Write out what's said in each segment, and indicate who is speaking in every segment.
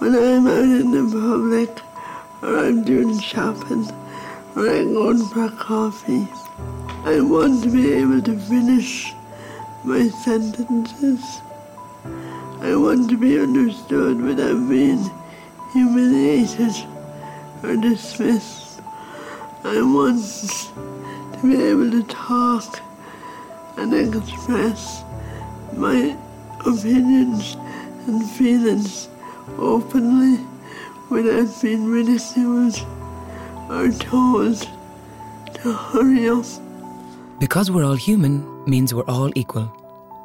Speaker 1: When I'm out in the public, or I'm doing shopping, or I'm going for coffee, I want to be able to finish my sentences. I want to be understood without being humiliated or dismissed. I want to be able to talk and express my opinions and feelings openly without being ridiculed or told to hurry up.
Speaker 2: Because we're all human means we're all equal.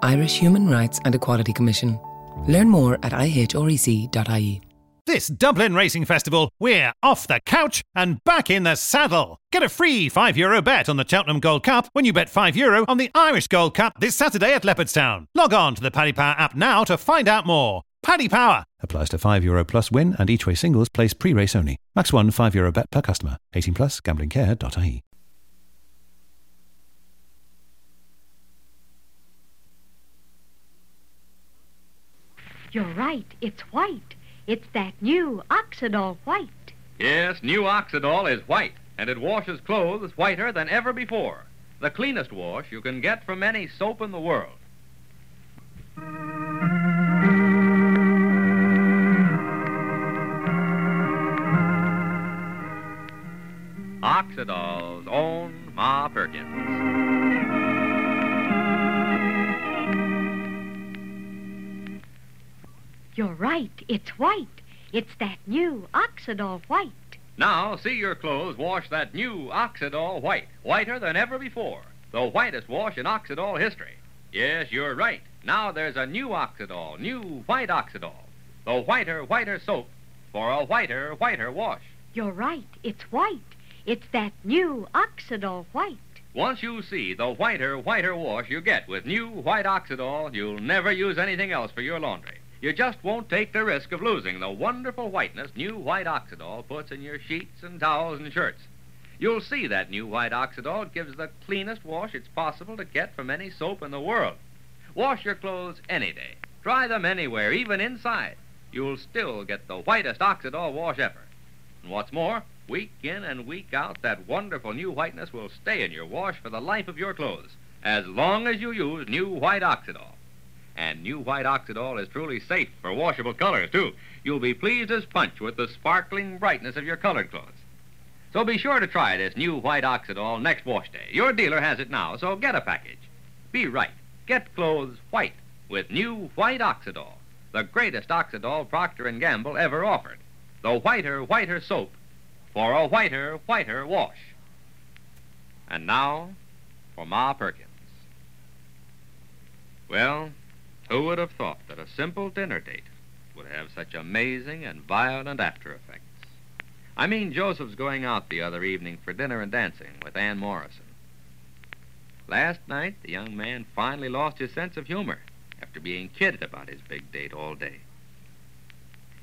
Speaker 2: Irish Human Rights and Equality Commission. Learn more at ihrec.ie.
Speaker 3: This Dublin Racing Festival, we're off the couch and back in the saddle. Get a free €5 Euro bet on the Cheltenham Gold Cup when you bet €5 Euro on the Irish Gold Cup this Saturday at Leopardstown. Log on to the Paddy Power app now to find out more. Paddy Power applies to €5 Euro plus win and each way singles placed pre race only. Max one €5 Euro bet per customer. 18 plus gamblingcare.ie.
Speaker 4: You're right. It's white. It's that new Oxydol white.
Speaker 5: Yes, new Oxydol is white, and it washes clothes whiter than ever before. The cleanest wash you can get from any soap in the world. Oxydol's own Ma Perkins.
Speaker 4: You're right. It's white. It's that new Oxydol white.
Speaker 5: Now, see your clothes wash that new Oxydol white, whiter than ever before. The whitest wash in Oxydol history. Yes, you're right. Now there's a new Oxydol, new white Oxidol. The whiter, whiter soap for a whiter, whiter wash.
Speaker 4: You're right. It's white. It's that new Oxydol white.
Speaker 5: Once you see the whiter, whiter wash you get with new white Oxydol, you'll never use anything else for your laundry. You just won't take the risk of losing the wonderful whiteness new white Oxydol puts in your sheets and towels and shirts. You'll see that new white Oxydol gives the cleanest wash it's possible to get from any soap in the world. Wash your clothes any day. Dry them anywhere, even inside. You'll still get the whitest Oxydol wash ever. And what's more, week in and week out, that wonderful new whiteness will stay in your wash for the life of your clothes, as long as you use new white Oxydol. And new white Oxydol is truly safe for washable colors, too. You'll be pleased as punch with the sparkling brightness of your colored clothes. So be sure to try this new white Oxydol next wash day. Your dealer has it now, so get a package. Be right. Get clothes white with new white Oxydol, the greatest Oxydol Procter & Gamble ever offered. The whiter, whiter soap for a whiter, whiter wash. And now for Ma Perkins. Well, who would have thought that a simple dinner date would have such amazing and violent after effects? I mean, Joseph's going out the other evening for dinner and dancing with Ann Morrison. Last night, the young man finally lost his sense of humor after being kidded about his big date all day.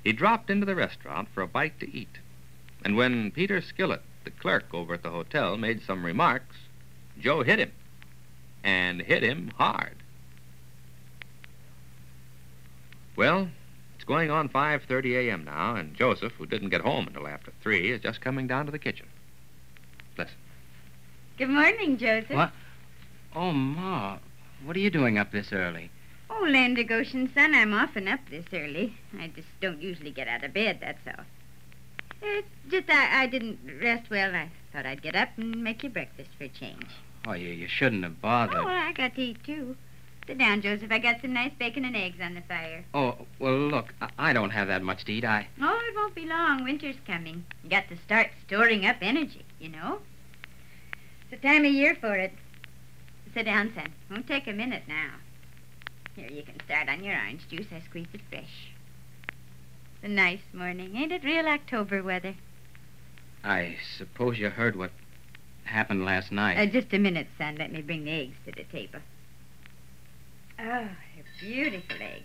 Speaker 5: He dropped into the restaurant for a bite to eat, and when Peter Skillett, the clerk over at the hotel, made some remarks, Joe hit him, and hit him hard. Well, it's going on 5:30 a.m. now, and Joseph, who didn't get home until after 3, is just coming down to the kitchen. Listen.
Speaker 6: Good morning, Joseph.
Speaker 7: What? Oh, Ma, what are you doing up this early?
Speaker 6: Oh, Land Goshen, son, I'm often up this early. I just don't usually get out of bed, that's all. It's just I, I didn't rest well. I thought I'd get up and make you breakfast for a change.
Speaker 7: Oh, you, you shouldn't have bothered.
Speaker 6: Oh, well, I got to eat, too. Sit down, Joseph. I got some nice bacon and eggs on the fire.
Speaker 7: Oh, well, look, I, I don't have that much to eat. I.
Speaker 6: Oh, it won't be long. Winter's coming. You got to start storing up energy, you know? It's the time of year for it. Sit down, son. Won't take a minute now. Here, you can start on your orange juice. I squeezed it fresh. A nice morning. Ain't it real October weather?
Speaker 7: I suppose you heard what happened last night.
Speaker 6: Uh, just a minute, son. Let me bring the eggs to the table. Oh, they're beautiful eggs.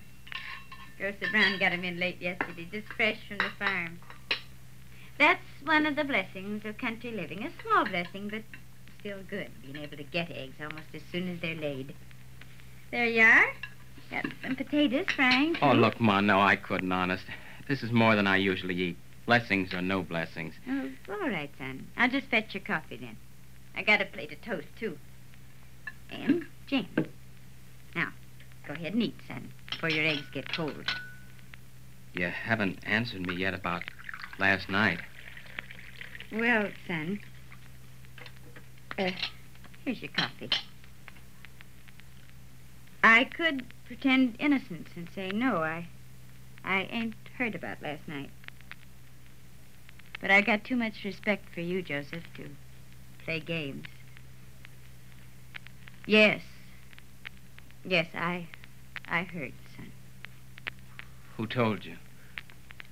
Speaker 6: Grocer Brown got 'em in late yesterday, just fresh from the farm. That's one of the blessings of country living. A small blessing, but still good, being able to get eggs almost as soon as they're laid. There you are. Got some potatoes frying.
Speaker 7: oh, look, Ma, no, I couldn't, honest. This is more than I usually eat. Blessings or no blessings.
Speaker 6: Oh, all right, son. I'll just fetch your coffee then. I got a plate of toast, too. And jam. Now, go ahead and eat, son, before your eggs get cold.
Speaker 7: You haven't answered me yet about last night.
Speaker 6: Well, son. Uh, here's your coffee. I could pretend innocence and say no, I I ain't heard about last night. But I got too much respect for you, Joseph, to play games. Yes. Yes, I I heard, son.
Speaker 7: Who told you?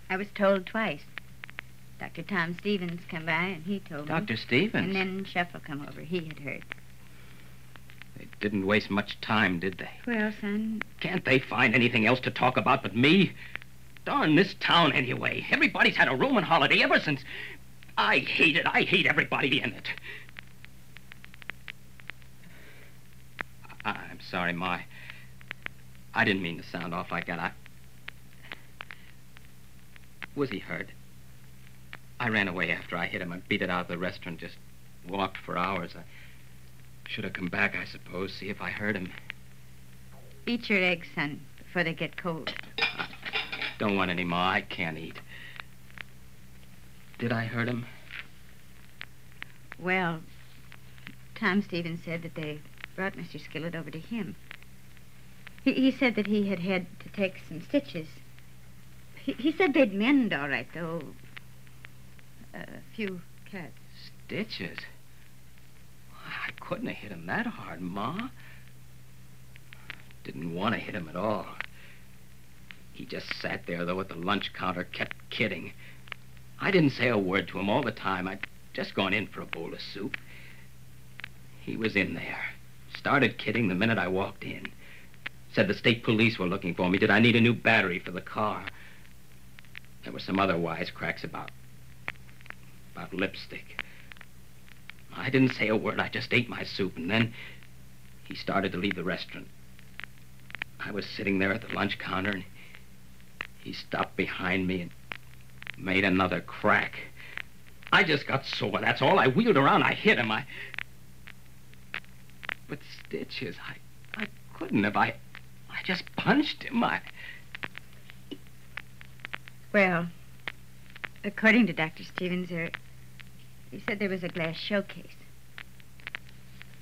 Speaker 6: I was told twice. Dr. Tom Stevens come by and he told me.
Speaker 7: Dr. Stevens?
Speaker 6: And then Shuffle come over. He had heard.
Speaker 7: They didn't waste much time, did they?
Speaker 6: Well, son,
Speaker 7: Can't they find anything else to talk about but me? Darn this town, anyway. Everybody's had a Roman holiday ever since. I hate it. I hate everybody in it. I- I'm sorry, Ma. I didn't mean to sound off like that. I... Was he hurt? I ran away after I hit him. I beat it out of the restaurant, just walked for hours. I should have come back, I suppose, see if I hurt him.
Speaker 6: eat your eggs, son, before they get cold.
Speaker 7: Don't want any more. I can't eat. Did I hurt him?
Speaker 6: Well, Tom Stevens said that they brought Mr. Skillet over to him. He, he said that he had had to take some stitches. He, he said they'd mend all right, though. A few cuts.
Speaker 7: Stitches? I couldn't have hit him that hard, Ma. Didn't want to hit him at all. He just sat there, though, at the lunch counter, kept kidding. I didn't say a word to him all the time. I'd just gone in for a bowl of soup. He was in there. Started kidding the minute I walked in. Said the state police were looking for me. Did I need a new battery for the car? There were some other wisecracks about. about lipstick. I didn't say a word. I just ate my soup, and then he started to leave the restaurant. I was sitting there at the lunch counter, and he stopped behind me and made another crack. I just got sore, that's all. I wheeled around, I hit him, I... But stitches, I, I couldn't have. I, I just punched him. I...
Speaker 6: Well, according to Dr. Stevens, there, he said there was a glass showcase.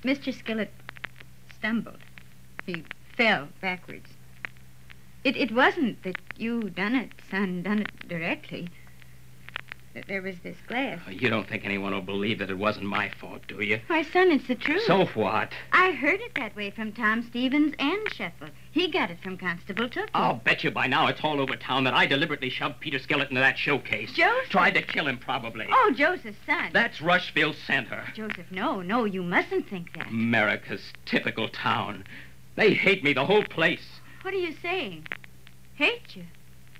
Speaker 6: Mr. Skillet stumbled. He fell backwards. It, it wasn't that you done it, son, done it directly. That there was this glass.
Speaker 7: Oh, You don't think anyone will believe that it wasn't my fault, do you?
Speaker 6: Why, son, it's the truth.
Speaker 7: So what?
Speaker 6: I heard it that way from Tom Stevens and Shuffle. He got it from Constable Tookie.
Speaker 7: I'll bet you by now it's all over town that I deliberately shoved Peter Skillett into that showcase.
Speaker 6: Joseph!
Speaker 7: Tried to kill him, probably.
Speaker 6: Oh, Joseph's son.
Speaker 7: That's Rushville Center.
Speaker 6: Joseph, no, no, you mustn't think that.
Speaker 7: America's typical town. They hate me, the whole place.
Speaker 6: What are you saying? Hate you?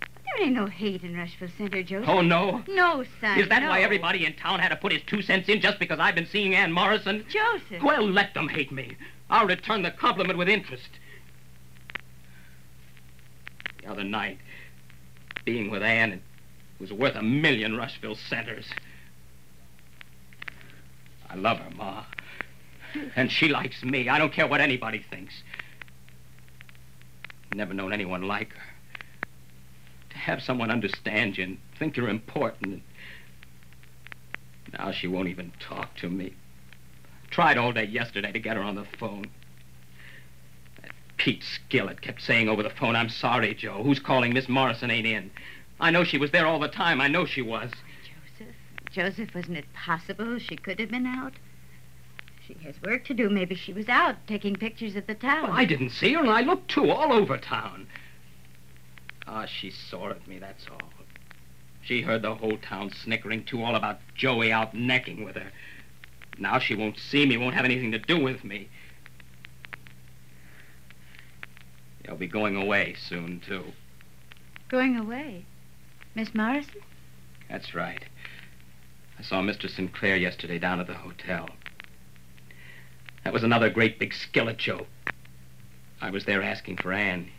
Speaker 6: There ain't no hate in Rushville Center, Joseph.
Speaker 7: Oh, no?
Speaker 6: No, son.
Speaker 7: Is that
Speaker 6: no.
Speaker 7: why everybody in town had to put his two cents in just because I've been seeing Ann Morrison?
Speaker 6: Joseph.
Speaker 7: Well, let them hate me. I'll return the compliment with interest. The other night, being with Ann, it was worth a million Rushville centers. I love her, Ma. And she likes me. I don't care what anybody thinks. Never known anyone like her. To have someone understand you and think you're important. Now she won't even talk to me. Tried all day yesterday to get her on the phone. That Pete Skillett kept saying over the phone, I'm sorry, Joe. Who's calling? Miss Morrison ain't in. I know she was there all the time. I know she was.
Speaker 6: Joseph, Joseph, wasn't it possible she could have been out? She has work to do. Maybe she was out taking pictures of the town.
Speaker 7: Well, I didn't see her, and I looked too, all over town. Ah, she sore at me, that's all. She heard the whole town snickering, too, all about Joey out necking with her. Now she won't see me, won't have anything to do with me. They'll be going away soon, too.
Speaker 6: Going away? Miss Morrison?
Speaker 7: That's right. I saw Mr. Sinclair yesterday down at the hotel. That was another great big skillet joke. I was there asking for Anne.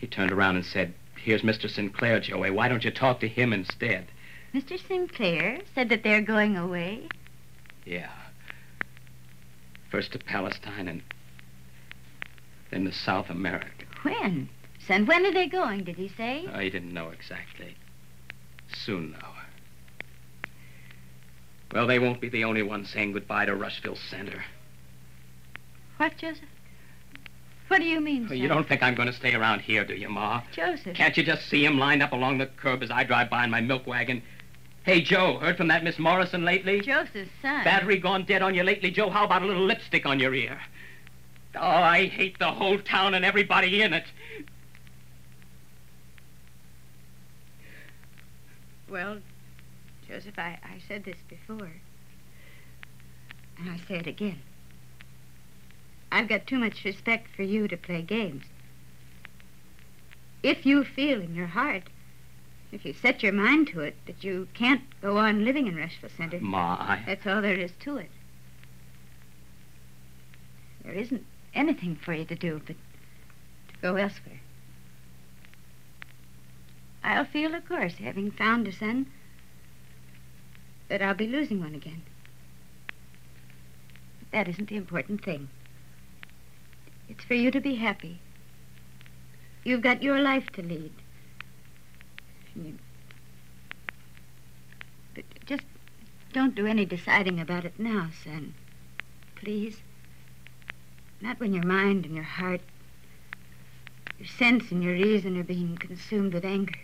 Speaker 7: He turned around and said, Here's Mr. Sinclair, Joey. Why don't you talk to him instead?
Speaker 6: Mr. Sinclair said that they're going away?
Speaker 7: Yeah. First to Palestine and then to South America.
Speaker 6: When? Son, when are they going, did he say?
Speaker 7: Oh, I didn't know exactly. Soon, though. Well, they won't be the only ones saying goodbye to Rushville Center.
Speaker 6: What, Joseph? What do you mean, well,
Speaker 7: You don't think I'm going to stay around here, do you, Ma?
Speaker 6: Joseph.
Speaker 7: Can't you just see him lined up along the curb as I drive by in my milk wagon? Hey, Joe, heard from that Miss Morrison lately?
Speaker 6: Joseph's son.
Speaker 7: Battery gone dead on you lately, Joe? How about a little lipstick on your ear? Oh, I hate the whole town and everybody in it.
Speaker 6: Well, Joseph, I, I said this before. And I say it again. I've got too much respect for you to play games. If you feel in your heart, if you set your mind to it, that you can't go on living in Rushville Center,
Speaker 7: Ma, I...
Speaker 6: that's all there is to it. There isn't anything for you to do but to go elsewhere. I'll feel, of course, having found a son, that I'll be losing one again. But that isn't the important thing. It's for you to be happy. You've got your life to lead. You... But just don't do any deciding about it now, son. Please. Not when your mind and your heart, your sense and your reason are being consumed with anger.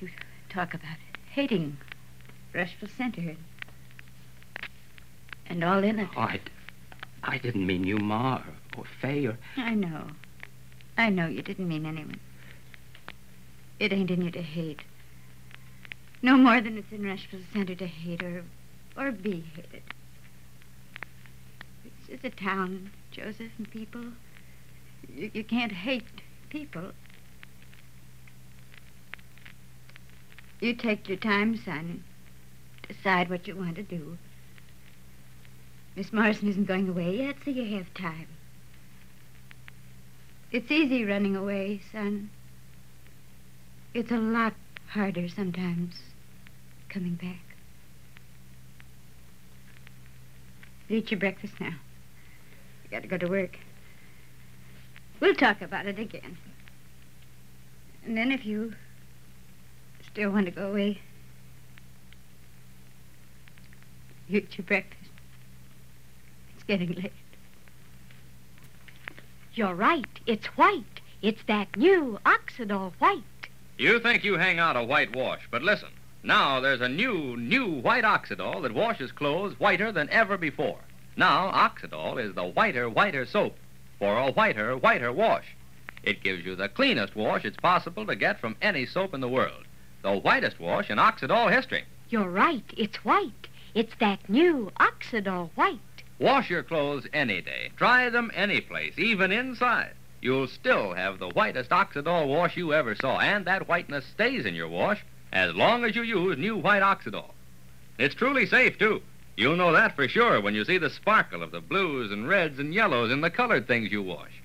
Speaker 6: You talk about hating Rushville Center and all in it.
Speaker 7: Oh, I, I didn't mean you, Ma, or, or Fay, or...
Speaker 6: I know. I know you didn't mean anyone. It ain't in you to hate. No more than it's in Rushville Center to hate or, or be hated. It's just a town, Joseph, and people. You, you can't hate people. You take your time, son. Decide what you want to do. Miss Morrison isn't going away yet, so you have time. It's easy running away, son. It's a lot harder sometimes coming back. Eat your breakfast now. You got to go to work. We'll talk about it again. And then if you still want to go away, eat your breakfast. It's getting late.
Speaker 4: You're right. It's white. It's that new Oxydol white.
Speaker 5: You think you hang out a white wash, but listen. Now there's a new, new white Oxydol that washes clothes whiter than ever before. Now Oxydol is the whiter, whiter soap for a whiter, whiter wash. It gives you the cleanest wash it's possible to get from any soap in the world. The whitest wash in Oxydol history.
Speaker 4: You're right. It's white. It's that new Oxydol white.
Speaker 5: Wash your clothes any day. Dry them any place, even inside. You'll still have the whitest Oxydol wash you ever saw, and that whiteness stays in your wash as long as you use new white Oxydol. It's truly safe, too. You'll know that for sure when you see the sparkle of the blues and reds and yellows in the colored things you wash.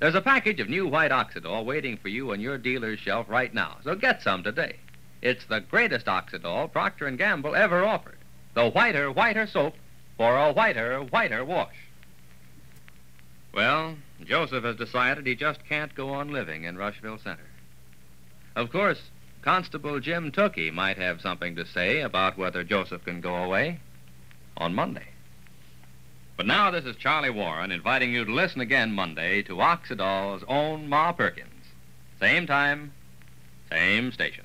Speaker 5: There's a package of new white Oxydol waiting for you on your dealer's shelf right now, so get some today. It's the greatest Oxydol Procter & Gamble ever offered. The whiter, whiter soap for a whiter, whiter wash. Well, Joseph has decided he just can't go on living in Rushville Center. Of course, Constable Jim Tookey might have something to say about whether Joseph can go away on Monday. But now this is Charlie Warren inviting you to listen again Monday to Oxydol's own Ma Perkins. Same time, same station.